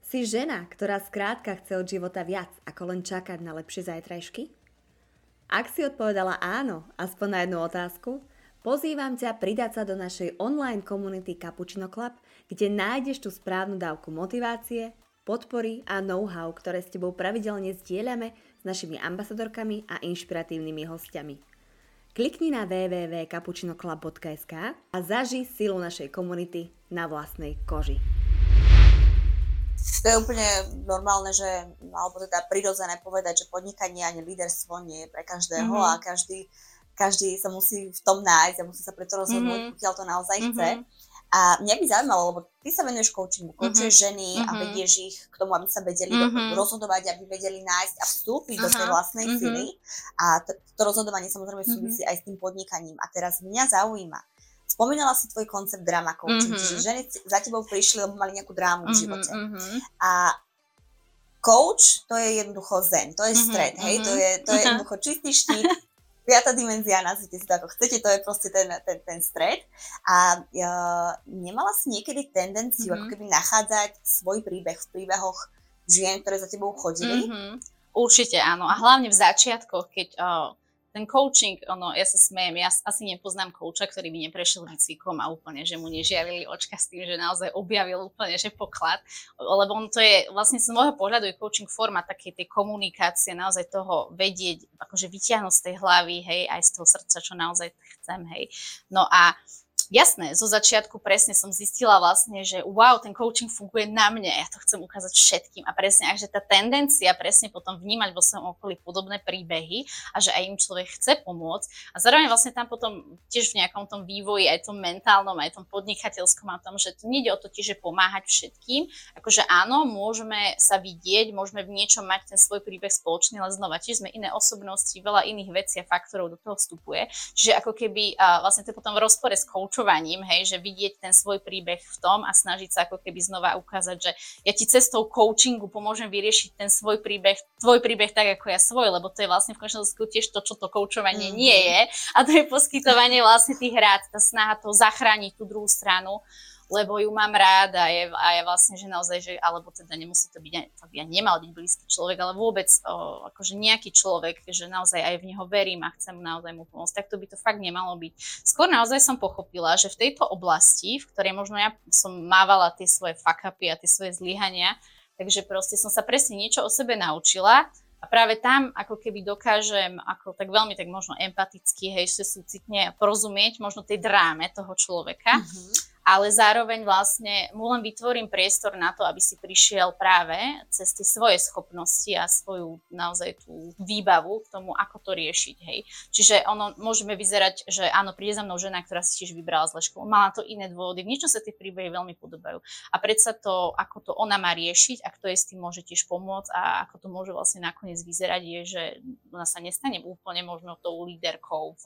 Si žena, ktorá skrátka chce od života viac, ako len čakať na lepšie zajtrajšky? Ak si odpovedala áno, aspoň na jednu otázku, pozývam ťa pridať sa do našej online komunity Cappuccino Club, kde nájdeš tú správnu dávku motivácie, podpory a know-how, ktoré s tebou pravidelne zdieľame s našimi ambasadorkami a inšpiratívnymi hostiami. Klikni na www.cappuccinoclub.sk a zaži silu našej komunity na vlastnej koži. To je úplne normálne, že, alebo teda prirodzené povedať, že podnikanie ani líderstvo nie je pre každého mm-hmm. a každý, každý sa musí v tom nájsť a musí sa preto rozhodnúť, mm-hmm. pokiaľ to naozaj mm-hmm. chce. A mňa by zaujímalo, lebo ty sa venuješ coachingu, coachuješ mm-hmm. ženy mm-hmm. a mhm. vedieš ich k tomu, aby sa vedeli mm-hmm. rozhodovať, aby vedeli nájsť a vstúpiť uh-huh. do tej vlastnej mm-hmm. sily. A to, to rozhodovanie samozrejme mm-hmm. súvisí aj s tým podnikaním. A teraz mňa zaujíma, spomínala si tvoj koncept drama coaching, mm-hmm. čiže ženy za tebou prišli, lebo mali nejakú drámu v mhm, živote. Mm-hmm. A coach to je jednoducho zen, to je stred, mm-hmm. hej, to je, to je jednoducho čistý štít, piata dimenzia, nazvite si to ako chcete, to je proste ten, ten, ten stred. A uh, nemala si niekedy tendenciu mm-hmm. ako keby nachádzať svoj príbeh v príbehoch žien, ktoré za tebou chodili? Mm-hmm. Určite áno. A hlavne v začiatkoch, keď uh, ten coaching, ono, ja sa smejem, ja asi nepoznám kouča, ktorý by neprešiel výcvikom a úplne, že mu nežiarili očka s tým, že naozaj objavil úplne, že poklad, lebo on to je, vlastne z môjho pohľadu je coaching forma také tej komunikácie, naozaj toho vedieť, akože vyťahnuť z tej hlavy, hej, aj z toho srdca, čo naozaj chcem, hej. No a jasné, zo začiatku presne som zistila vlastne, že wow, ten coaching funguje na mne, ja to chcem ukázať všetkým. A presne, že tá tendencia presne potom vnímať vo svojom okolí podobné príbehy a že aj im človek chce pomôcť. A zároveň vlastne tam potom tiež v nejakom tom vývoji, aj tom mentálnom, aj tom podnikateľskom a tom, že to nejde o to tiež pomáhať všetkým, akože áno, môžeme sa vidieť, môžeme v niečom mať ten svoj príbeh spoločný, ale znova, tiež sme iné osobnosti, veľa iných vecí a faktorov do toho vstupuje, čiže ako keby uh, vlastne to potom v rozpore s coachom pokračovaním, hej, že vidieť ten svoj príbeh v tom a snažiť sa ako keby znova ukázať, že ja ti cestou coachingu pomôžem vyriešiť ten svoj príbeh, tvoj príbeh tak ako ja svoj, lebo to je vlastne v končnom tiež to, čo to coachovanie mm-hmm. nie je a to je poskytovanie vlastne tých rád, tá snaha to zachrániť tú druhú stranu lebo ju mám rád a je, a je vlastne, že naozaj, že, alebo teda nemusí to byť, by ja nemal byť blízky človek, ale vôbec o, akože nejaký človek, že naozaj aj v neho verím a chcem naozaj mu pomôcť, tak to by to fakt nemalo byť. Skôr naozaj som pochopila, že v tejto oblasti, v ktorej možno ja som mávala tie svoje fuck a tie svoje zlyhania, takže proste som sa presne niečo o sebe naučila a práve tam ako keby dokážem ako tak veľmi tak možno empaticky, hej, že súcitne porozumieť možno tej dráme toho človeka. Mm-hmm ale zároveň vlastne mu len vytvorím priestor na to, aby si prišiel práve cez tie svoje schopnosti a svoju naozaj tú výbavu k tomu, ako to riešiť. Hej. Čiže ono môžeme vyzerať, že áno, príde za mnou žena, ktorá si tiež vybrala zle školu. Mala to iné dôvody, v niečom sa tie príbehy veľmi podobajú. A predsa to, ako to ona má riešiť a kto jej s tým môže tiež pomôcť a ako to môže vlastne nakoniec vyzerať, je, že ona sa nestane úplne možno tou líderkou v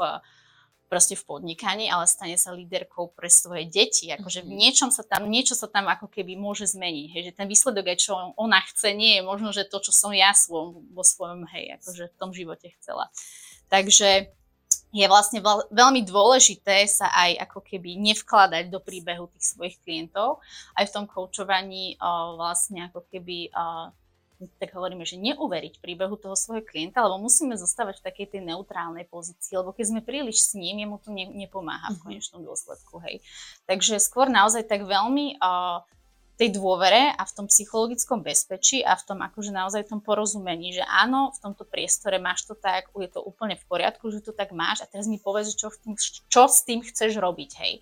proste v podnikaní, ale stane sa líderkou pre svoje deti. Akože v mhm. niečom sa tam, niečo sa tam ako keby môže zmeniť. Hej, že ten výsledok aj čo ona chce, nie je možno, že to, čo som ja svojom, vo svojom, hej, akože v tom živote chcela. Takže je vlastne veľmi dôležité sa aj ako keby nevkladať do príbehu tých svojich klientov. Aj v tom koučovaní o, vlastne ako keby o, tak hovoríme, že neuveriť príbehu toho svojho klienta, lebo musíme zostávať v takej tej neutrálnej pozícii, lebo keď sme príliš s ním, jemu to ne, nepomáha v mhm. konečnom dôsledku. Hej. Takže skôr naozaj tak veľmi uh, tej dôvere a v tom psychologickom bezpečí a v tom akože naozaj tom porozumení, že áno, v tomto priestore máš to tak, je to úplne v poriadku, že to tak máš a teraz mi povedz, čo, tým, čo s tým chceš robiť, hej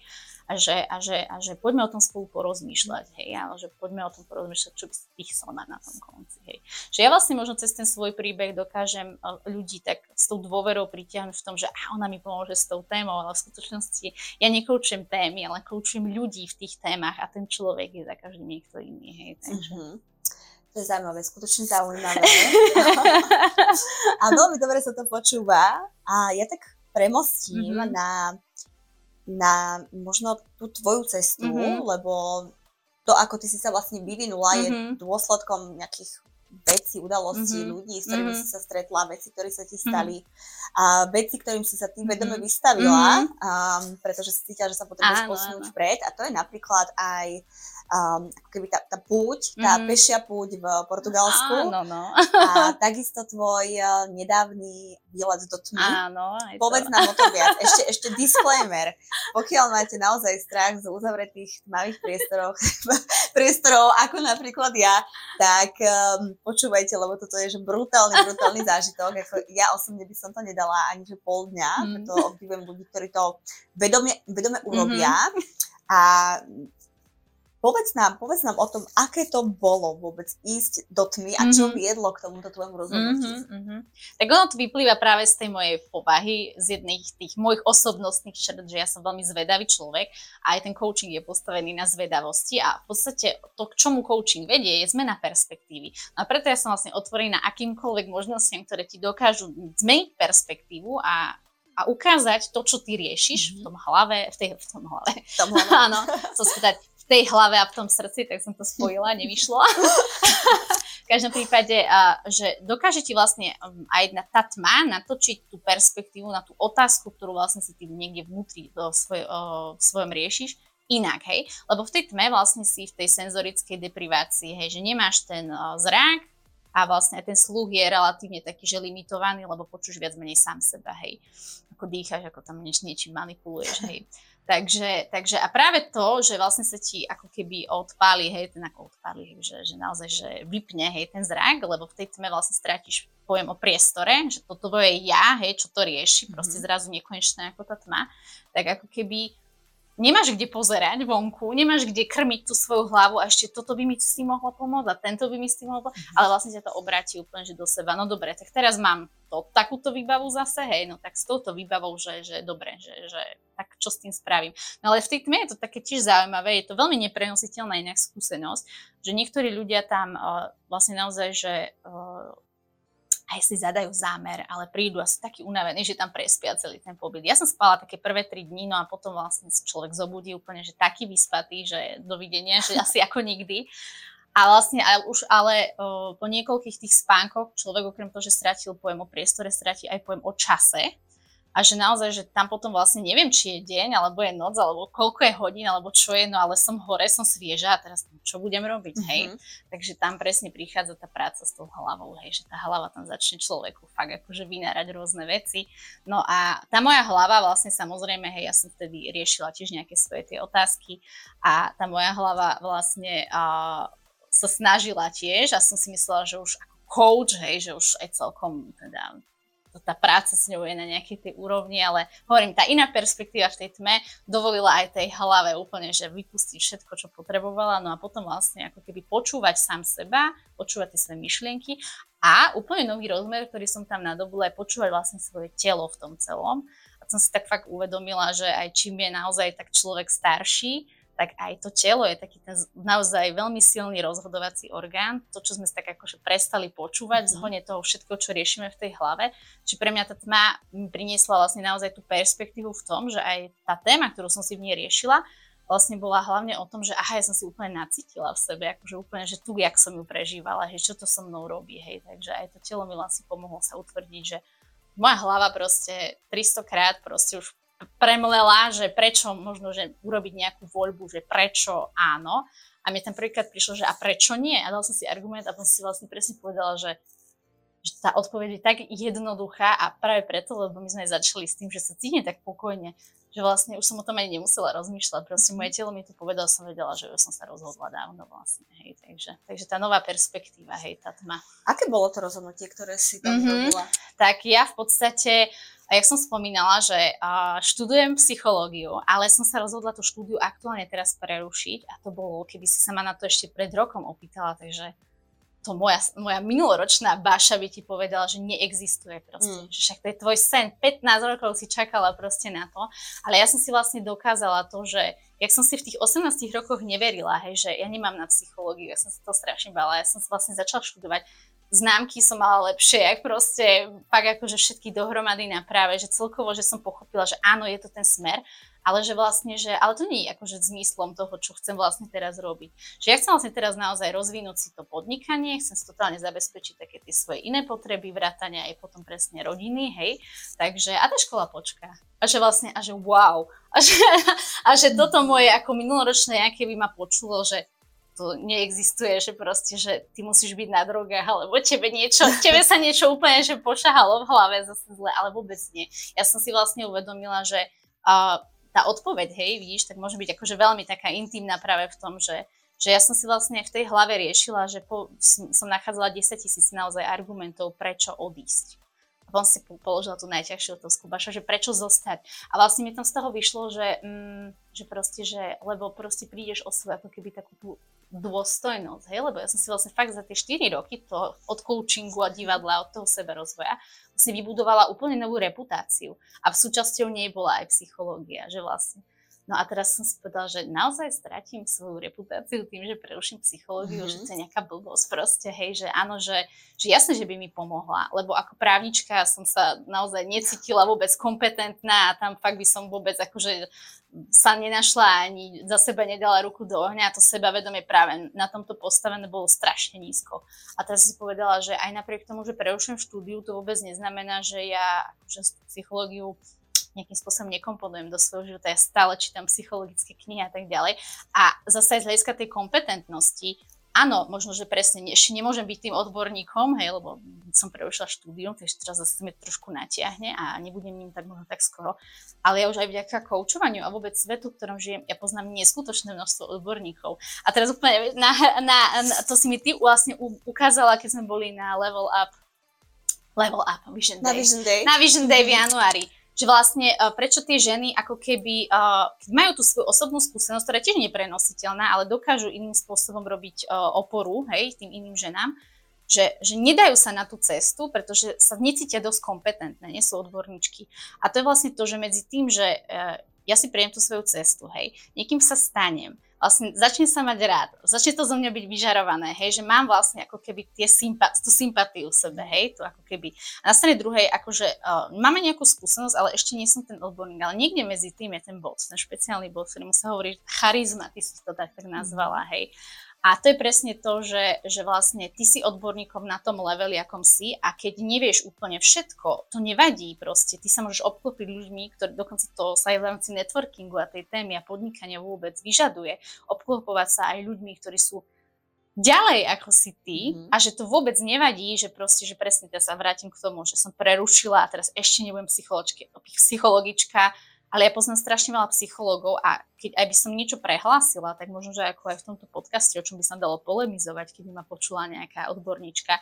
a že, a, že, a že poďme o tom spolu porozmýšľať, hej, ale že poďme o tom porozmýšľať, čo by si chcel mať na tom konci, hej. Že ja vlastne možno cez ten svoj príbeh dokážem e, ľudí tak s tou dôverou pritiahnuť v tom, že a ona mi pomôže s tou témou, ale v skutočnosti ja nekoučujem témy, ale koučujem ľudí v tých témach a ten človek je za každým niekto iný, hej, takže... Mm-hmm. To je zaujímavé, skutočne zaujímavé. a veľmi dobre sa to počúva. A ja tak premostím mm-hmm. na na možno tú tvoju cestu, mm-hmm. lebo to, ako ty si sa vlastne vyvinula, mm-hmm. je dôsledkom nejakých veci, udalostí, mm-hmm. ľudí, s ktorými mm-hmm. si sa stretla, veci, ktoré sa ti mhm. stali mm-hmm. a veci, ktorým si sa ty vedome mm-hmm. vystavila, mm-hmm. um, pretože si cítila, že sa potrebuješ posunúť vpred a to je napríklad aj um, ako keby tá, tá púť, tá mm-hmm. pešia púť v Portugalsku áno, no. a takisto tvoj uh, nedávny výlet do tmy. Áno, Povedz to. nám o to viac. Ešte, ešte disclaimer. Pokiaľ máte naozaj strach z uzavretých tmavých priestorov, priestorov ako napríklad ja, tak um, počúvajte, lebo toto je že brutálny, brutálny zážitok. Ako ja osobne by som to nedala ani že pol dňa, mm. preto obdivujem ľudí, ktorí to vedome, vedome urobia. Mm-hmm. A Povedz nám, povedz nám o tom, aké to bolo vôbec ísť do tmy a čo mm-hmm. viedlo k tomuto tvojmu rozhodnutiu. Mm-hmm, mm-hmm. Tak ono to vyplýva práve z tej mojej povahy, z jedných tých mojich osobnostných črt, že ja som veľmi zvedavý človek a aj ten coaching je postavený na zvedavosti a v podstate to, k čomu coaching vedie, je zmena perspektívy. No a preto ja som vlastne otvorená akýmkoľvek možnostiam, ktoré ti dokážu zmeniť perspektívu a a ukázať to, čo ty riešiš mm-hmm. v tom hlave, v, tej, v tom hlave. V tom hlave. Áno, chcem spýtať, tej hlave a v tom srdci, tak som to spojila, nevyšlo. v každom prípade, že dokáže ti vlastne um, aj na tá tma natočiť tú perspektívu na tú otázku, ktorú vlastne si ty niekde vnútri v, svoj, v svojom riešiš, inak, hej. Lebo v tej tme vlastne si v tej senzorickej deprivácii, hej, že nemáš ten zrak a vlastne aj ten sluch je relatívne taký, že limitovaný, lebo počuješ viac menej sám seba, hej. Ako dýcháš, ako tam nieč, niečím manipuluješ, hej. Takže, takže a práve to, že vlastne sa ti ako keby odpáli, hej, ten ako odpáli, že, že naozaj, že vypne, hej, ten zrak, lebo v tej tme vlastne strátiš pojem o priestore, že toto je ja, hej, čo to rieši, mm-hmm. proste zrazu nekonečné ako tá tma, tak ako keby nemáš kde pozerať vonku, nemáš kde krmiť tú svoju hlavu a ešte toto by mi s tým mohlo pomôcť a tento by mi s tým mohlo pomôcť, mm-hmm. ale vlastne ťa to obráti úplne že do seba. No dobre, tak teraz mám to, takúto výbavu zase, hej, no tak s touto výbavou, že, že dobre, že, že tak čo s tým spravím. No ale v tej tme je to také tiež zaujímavé, je to veľmi neprenositeľná inak skúsenosť, že niektorí ľudia tam uh, vlastne naozaj, že uh, aj si zadajú zámer, ale prídu asi takí unavení, že tam prespia celý ten pobyt. Ja som spala také prvé tri dní, no a potom vlastne človek zobudí úplne, že taký vyspatý, že dovidenia, že asi ako nikdy. A vlastne ale už ale o, po niekoľkých tých spánkoch človek okrem toho, že stratil pojem o priestore, stratí aj pojem o čase a že naozaj, že tam potom vlastne neviem, či je deň, alebo je noc, alebo koľko je hodín, alebo čo je, no ale som hore, som svieža a teraz čo budem robiť, mm-hmm. hej. Takže tam presne prichádza tá práca s tou hlavou, hej, že tá hlava tam začne človeku fakt akože vynárať rôzne veci. No a tá moja hlava vlastne samozrejme, hej, ja som vtedy riešila tiež nejaké svoje tie otázky a tá moja hlava vlastne uh, sa snažila tiež a som si myslela, že už ako coach, hej, že už aj celkom teda tá práca s ňou je na nejakej tej úrovni, ale hovorím, tá iná perspektíva v tej tme dovolila aj tej hlave úplne, že vypustiť všetko, čo potrebovala, no a potom vlastne ako keby počúvať sám seba, počúvať tie svoje myšlienky a úplne nový rozmer, ktorý som tam nadobula, je počúvať vlastne svoje telo v tom celom. A som si tak fakt uvedomila, že aj čím je naozaj tak človek starší, tak aj to telo je taký ten naozaj veľmi silný rozhodovací orgán. To, čo sme tak akože prestali počúvať, mm-hmm. zhone toho všetko, čo riešime v tej hlave. Čiže pre mňa tá tma mi priniesla vlastne naozaj tú perspektívu v tom, že aj tá téma, ktorú som si v nej riešila, vlastne bola hlavne o tom, že aha, ja som si úplne nacítila v sebe, akože úplne, že tu, jak som ju prežívala, hej, čo to so mnou robí, hej, takže aj to telo mi vlastne pomohlo sa utvrdiť, že moja hlava proste 300 krát proste už premlela, že prečo možno, že urobiť nejakú voľbu, že prečo áno. A mne tam prvýkrát prišlo, že a prečo nie? A dal som si argument a potom si vlastne presne povedala, že, že tá odpoveď je tak jednoduchá a práve preto, lebo my sme začali s tým, že sa cítim tak pokojne, že vlastne už som o tom ani nemusela rozmýšľať. Proste moje telo mi to povedalo, som vedela, že už som sa rozhodla dávno vlastne. Hej. Takže, takže tá nová perspektíva, hej, tá tma. Aké bolo to rozhodnutie, ktoré si tam mm-hmm. robila? Tak ja v podstate a jak som spomínala, že uh, študujem psychológiu, ale som sa rozhodla tú štúdiu aktuálne teraz prerušiť a to bolo, keby si sa ma na to ešte pred rokom opýtala, takže to moja, moja minuloročná Baša by ti povedala, že neexistuje proste. Mm. Že však to je tvoj sen, 15 rokov si čakala proste na to. Ale ja som si vlastne dokázala to, že jak som si v tých 18 rokoch neverila, hej, že ja nemám na psychológiu, ja som sa to strašne bala, ja som sa vlastne začala študovať známky som mala lepšie, jak proste pak akože všetky dohromady na práve, že celkovo, že som pochopila, že áno, je to ten smer, ale že vlastne, že, ale to nie je akože zmyslom toho, čo chcem vlastne teraz robiť. Že ja chcem vlastne teraz naozaj rozvinúť si to podnikanie, chcem si totálne zabezpečiť také tie svoje iné potreby, vrátania aj potom presne rodiny, hej. Takže a tá škola počká. A že vlastne, a že wow. A že, a že toto moje ako minuloročné nejaké by ma počulo, že to neexistuje, že proste, že ty musíš byť na drogách, alebo tebe niečo, tebe sa niečo úplne, že pošahalo v hlave zase zle, ale vôbec nie. Ja som si vlastne uvedomila, že uh, tá odpoveď, hej, vidíš, tak môže byť akože veľmi taká intimná práve v tom, že, že ja som si vlastne v tej hlave riešila, že po, som nachádzala 10 tisíc naozaj argumentov, prečo odísť on si položil tú najťažšiu otázku, Baša, že prečo zostať. A vlastne mi tam z toho vyšlo, že, mm, že proste, že, lebo proste prídeš o svoju ako keby takú tú dôstojnosť, hej, lebo ja som si vlastne fakt za tie 4 roky to od coachingu a divadla, od toho seba rozvoja vlastne vybudovala úplne novú reputáciu. A v súčasťou nej bola aj psychológia, že vlastne No a teraz som si povedala, že naozaj stratím svoju reputáciu tým, že preruším psychológiu, mm-hmm. že to je nejaká blbosť proste, hej, že áno, že, že jasne, že by mi pomohla, lebo ako právnička som sa naozaj necítila vôbec kompetentná a tam fakt by som vôbec akože sa nenašla ani za seba nedala ruku do ohňa a to sebavedomie práve na tomto postavené bolo strašne nízko. A teraz si povedala, že aj napriek tomu, že prerušujem štúdiu, to vôbec neznamená, že ja akože psychológiu nejakým spôsobom nekomponujem do svojho života, ja stále čítam psychologické knihy a tak ďalej. A zase aj z hľadiska tej kompetentnosti, áno, možno, že presne ešte nemôžem byť tým odborníkom, hej, lebo som preušla štúdium, takže teraz zase mi trošku natiahne a nebudem ním tak možno tak skoro. Ale ja už aj vďaka koučovaniu a vôbec svetu, v ktorom žijem, ja poznám neskutočné množstvo odborníkov. A teraz úplne na, na, na, to si mi ty vlastne ukázala, keď sme boli na Level Up Level Up Vision Day. Na Vision Day. Na Vision Day v januári že vlastne uh, prečo tie ženy ako keby, uh, keď majú tú svoju osobnú skúsenosť, ktorá tiež neprenositeľná, ale dokážu iným spôsobom robiť uh, oporu, hej, tým iným ženám, že, že nedajú sa na tú cestu, pretože sa necítia dosť kompetentné, nie sú odborníčky. A to je vlastne to, že medzi tým, že ja si prejem tú svoju cestu, hej, niekým sa stanem, vlastne začne sa mať rád, začne to zo mňa byť vyžarované, hej, že mám vlastne ako keby tie sympa- tú sympatiu v sebe, hej, to ako keby. A na strane druhej, akože uh, máme nejakú skúsenosť, ale ešte nie som ten odborník, ale niekde medzi tým je ten bod, ten špeciálny bod, ktorý sa hovorí charizma, ty si to tak, tak nazvala, hej. A to je presne to, že, že vlastne ty si odborníkom na tom leveli, akom si a keď nevieš úplne všetko, to nevadí proste. Ty sa môžeš obklopiť ľuďmi, ktorí dokonca to sa aj v rámci networkingu a tej témy a podnikania vôbec vyžaduje. Obklopovať sa aj ľuďmi, ktorí sú ďalej ako si ty mm-hmm. a že to vôbec nevadí, že proste, že presne teraz sa vrátim k tomu, že som prerušila a teraz ešte nebudem psychologička, ale ja poznám strašne veľa psychológov a keď aj by som niečo prehlásila, tak možno, že ako aj v tomto podcaste, o čom by sa dalo polemizovať, keby ma počula nejaká odborníčka,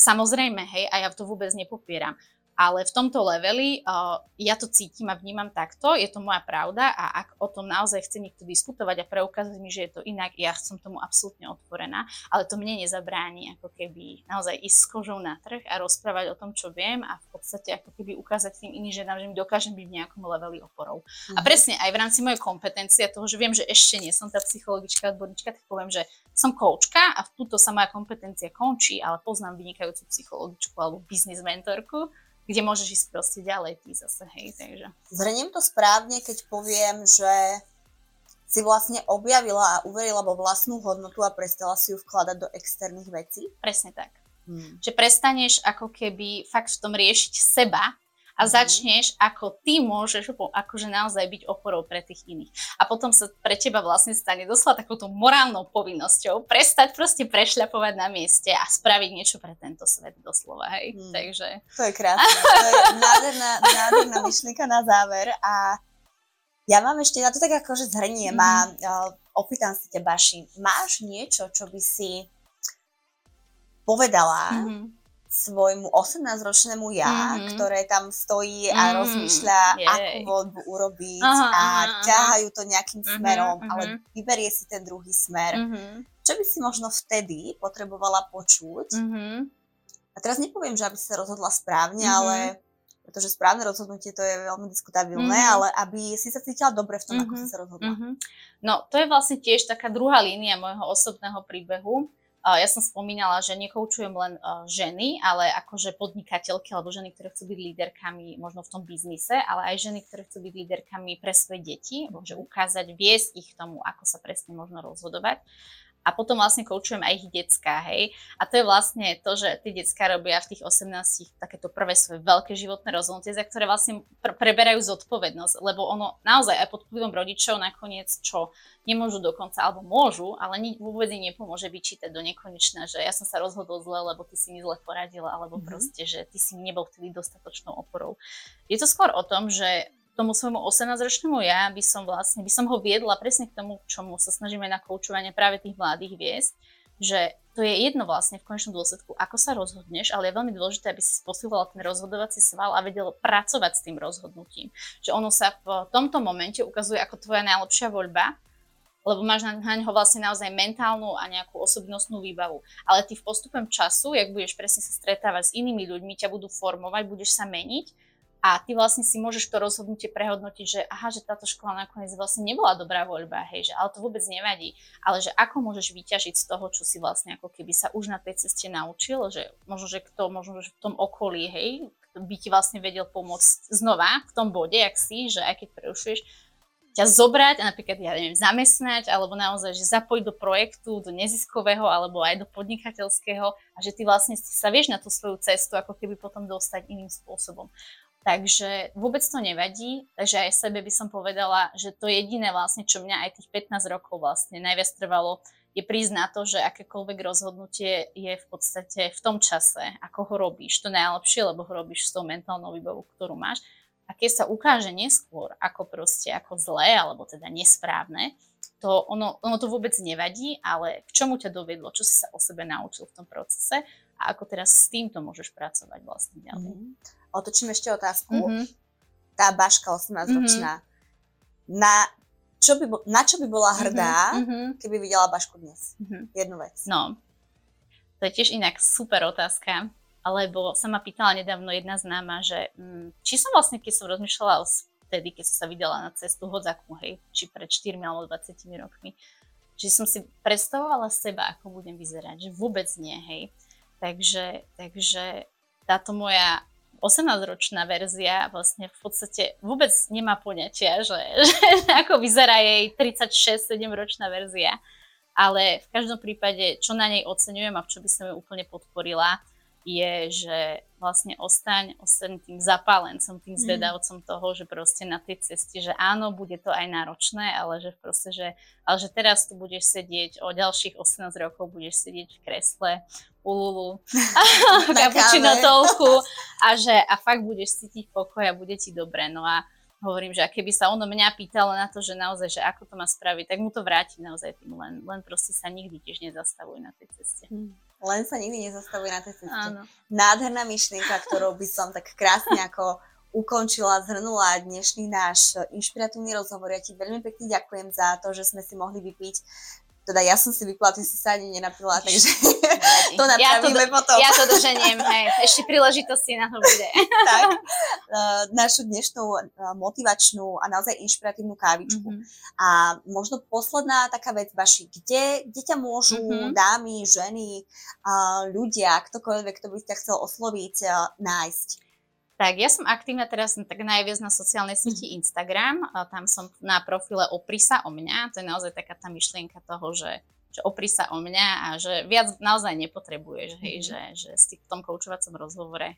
Samozrejme, hej, a ja to vôbec nepopieram. Ale v tomto leveli uh, ja to cítim a vnímam takto, je to moja pravda a ak o tom naozaj chce niekto diskutovať a preukázať mi, že je to inak, ja som tomu absolútne otvorená, ale to mne nezabráni ako keby naozaj ísť s kožou na trh a rozprávať o tom, čo viem a v podstate ako keby ukázať tým iným ženám, že mi dokážem byť v nejakom leveli oporou. Mm-hmm. A mhm. presne aj v rámci mojej kompetencie toho, že viem, že ešte nie som tá psychologička, odborníčka, tak poviem, že som koučka a v túto sa moja kompetencia končí, ale poznám vynikajúcu psychologičku alebo biznis mentorku, kde môžeš ísť proste ďalej ty zase, hej, takže. Zhrniem to správne, keď poviem, že si vlastne objavila a uverila vo vlastnú hodnotu a prestala si ju vkladať do externých vecí? Presne tak. Hmm. Že prestaneš ako keby fakt v tom riešiť seba a a mhm. začneš, ako ty môžeš akože naozaj byť oporou pre tých iných. A potom sa pre teba vlastne stane doslova takouto morálnou povinnosťou prestať proste prešľapovať na mieste a spraviť niečo pre tento svet doslova, hej. Hmm. Takže... To je krásne. To je nádherná, nádherná myšlienka na záver a ja mám ešte na to tak akože zhrnie, mm-hmm. má, uh, opýtam sa ťa, Baši, máš niečo, čo by si povedala mm-hmm svojmu 18-ročnému ja, mm-hmm. ktoré tam stojí a mm-hmm. rozmýšľa, Jej. akú voľbu urobiť aha, a ťahajú to nejakým mm-hmm, smerom, mm-hmm. ale vyberie si ten druhý smer. Mm-hmm. Čo by si možno vtedy potrebovala počuť? Mm-hmm. A teraz nepoviem, že aby si sa rozhodla správne, mm-hmm. ale pretože správne rozhodnutie to je veľmi diskutabilné, mm-hmm. ale aby si sa cítila dobre v tom, mm-hmm. ako si sa rozhodla. Mm-hmm. No, to je vlastne tiež taká druhá línia môjho osobného príbehu ja som spomínala, že nekoučujem len ženy, ale akože podnikateľky alebo ženy, ktoré chcú byť líderkami možno v tom biznise, ale aj ženy, ktoré chcú byť líderkami pre svoje deti, že ukázať, viesť ich tomu, ako sa presne možno rozhodovať a potom vlastne koučujem aj ich decka, hej. A to je vlastne to, že tí decka robia v tých 18 takéto prvé svoje veľké životné rozhodnutie, za ktoré vlastne pr- preberajú zodpovednosť, lebo ono naozaj aj pod vplyvom rodičov nakoniec, čo nemôžu dokonca, alebo môžu, ale ni- vôbec im nepomôže vyčítať do nekonečna, že ja som sa rozhodol zle, lebo ty si mi zle poradila, alebo mm-hmm. proste, že ty si nebol vtedy dostatočnou oporou. Je to skôr o tom, že tomu svojmu 18-ročnému ja by som vlastne, by som ho viedla presne k tomu, čomu sa snažíme na koučovanie práve tých mladých viesť, že to je jedno vlastne v konečnom dôsledku, ako sa rozhodneš, ale je veľmi dôležité, aby si posúvala ten rozhodovací sval a vedel pracovať s tým rozhodnutím. Že ono sa v tomto momente ukazuje ako tvoja najlepšia voľba, lebo máš na, na ňo vlastne naozaj mentálnu a nejakú osobnostnú výbavu. Ale ty v postupem času, jak budeš presne sa stretávať s inými ľuďmi, ťa budú formovať, budeš sa meniť a ty vlastne si môžeš to rozhodnutie prehodnotiť, že aha, že táto škola nakoniec vlastne nebola dobrá voľba, hej, že ale to vôbec nevadí. Ale že ako môžeš vyťažiť z toho, čo si vlastne ako keby sa už na tej ceste naučil, že možno, že kto, možno, že v tom okolí, hej, by ti vlastne vedel pomôcť znova v tom bode, jak si, že aj keď prerušuješ, ťa zobrať a napríklad, ja neviem, zamestnať, alebo naozaj, že zapojiť do projektu, do neziskového, alebo aj do podnikateľského a že ty vlastne sa vieš na tú svoju cestu ako keby potom dostať iným spôsobom. Takže vôbec to nevadí, takže aj sebe by som povedala, že to jediné vlastne, čo mňa aj tých 15 rokov vlastne najviac trvalo, je prísť na to, že akékoľvek rozhodnutie je v podstate v tom čase, ako ho robíš, to najlepšie, lebo ho robíš s tou mentálnou výbavou, ktorú máš. A keď sa ukáže neskôr ako proste ako zlé, alebo teda nesprávne, to ono, ono to vôbec nevadí, ale k čomu ťa dovedlo, čo si sa o sebe naučil v tom procese a ako teraz s týmto môžeš pracovať vlastne ďalej. Mm-hmm otočím ešte otázku. Mm-hmm. Tá Baška 18-ročná, mm-hmm. na, čo by, na čo by bola hrdá, mm-hmm. keby videla Bašku dnes? Mm-hmm. Jednu vec. No, to je tiež inak super otázka, lebo sa ma pýtala nedávno jedna známa, že hm, či som vlastne, keď som rozmýšľala o vtedy, keď som sa videla na cestu Hodzaku, hej, či pred 4 alebo 20 rokmi, či som si predstavovala seba, ako budem vyzerať, že vôbec nie, hej. Takže, takže táto moja 18-ročná verzia vlastne v podstate vôbec nemá poňatia, že, že ako vyzerá jej 36-7-ročná verzia. Ale v každom prípade, čo na nej oceňujem a v čo by som ju úplne podporila, je, že vlastne ostaň, ostaň tým zapálencom, tým mhm. zvedavcom toho, že proste na tej ceste, že áno, bude to aj náročné, ale že proste, že, ale že teraz tu budeš sedieť, o ďalších 18 rokov budeš sedieť v kresle, ululu, kapučino toľku a že a fakt budeš cítiť pokoj a bude ti dobre. No a hovorím, že keby sa ono mňa pýtalo na to, že naozaj, že ako to má spraviť, tak mu to vráti naozaj tým, len, len proste sa nikdy tiež nezastavuj na tej ceste. Mm. Len sa nikdy nezastavuje na tej ceste. Áno. Nádherná myšlienka, ktorou by som tak krásne ako ukončila, zhrnula dnešný náš inšpiratívny rozhovor. Ja ti veľmi pekne ďakujem za to, že sme si mohli vypiť teda ja som si vypila, ty si sa ani nenapila, takže to napravíme ja to, potom. Ja to doženiem, hej. Ešte príležitosti na to bude. tak. Uh, našu dnešnú uh, motivačnú a naozaj inšpiratívnu kávičku. Mm-hmm. A možno posledná taká vec, Baši, kde, kde ťa môžu mm-hmm. dámy, ženy, uh, ľudia, ktokoľvek, kto by ťa chcel osloviť, nájsť? Tak ja som aktívna teraz tak najviac na sociálnej sieti mhm. Instagram. Tam som na profile Opri sa o mňa. To je naozaj taká tá myšlienka toho, že, že opri sa o mňa a že viac naozaj nepotrebuješ, hej, mm. že, že si v tom koučovacom rozhovore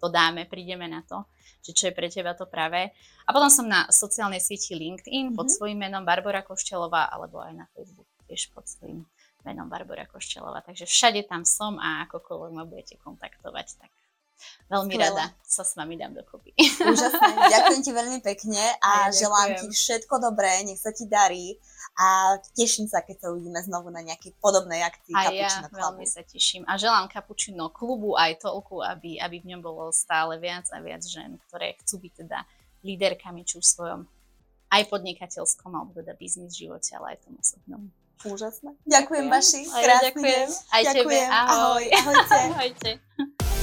to dáme, prídeme na to, že čo je pre teba to pravé. A potom som na sociálnej sieti LinkedIn mm-hmm. pod mhm. svojím menom Barbara Koštelová, alebo aj na Facebook tiež pod svojím menom Barbara Koštelová. Takže všade tam som a akokoľvek ma budete kontaktovať, tak Veľmi Skvelé. rada sa s vami dám dokopy. Úžasné. Ďakujem ti veľmi pekne a, a želám ti všetko dobré, nech sa ti darí a teším sa, keď sa uvidíme znovu na nejakej podobnej akcii A ja veľmi sa teším a želám Kapučino klubu aj toľku, aby, aby v ňom bolo stále viac a viac žen, ktoré chcú byť teda líderkami, či už v svojom aj podnikateľskom, alebo teda biznis živote, ale aj tom osobnom. Úžasné. Ďakujem, ďakujem. Baši. Krásny ďakujem. Aj ďakujem. tebe. Ahoj. Ahoj. Ahojte. Ahojte.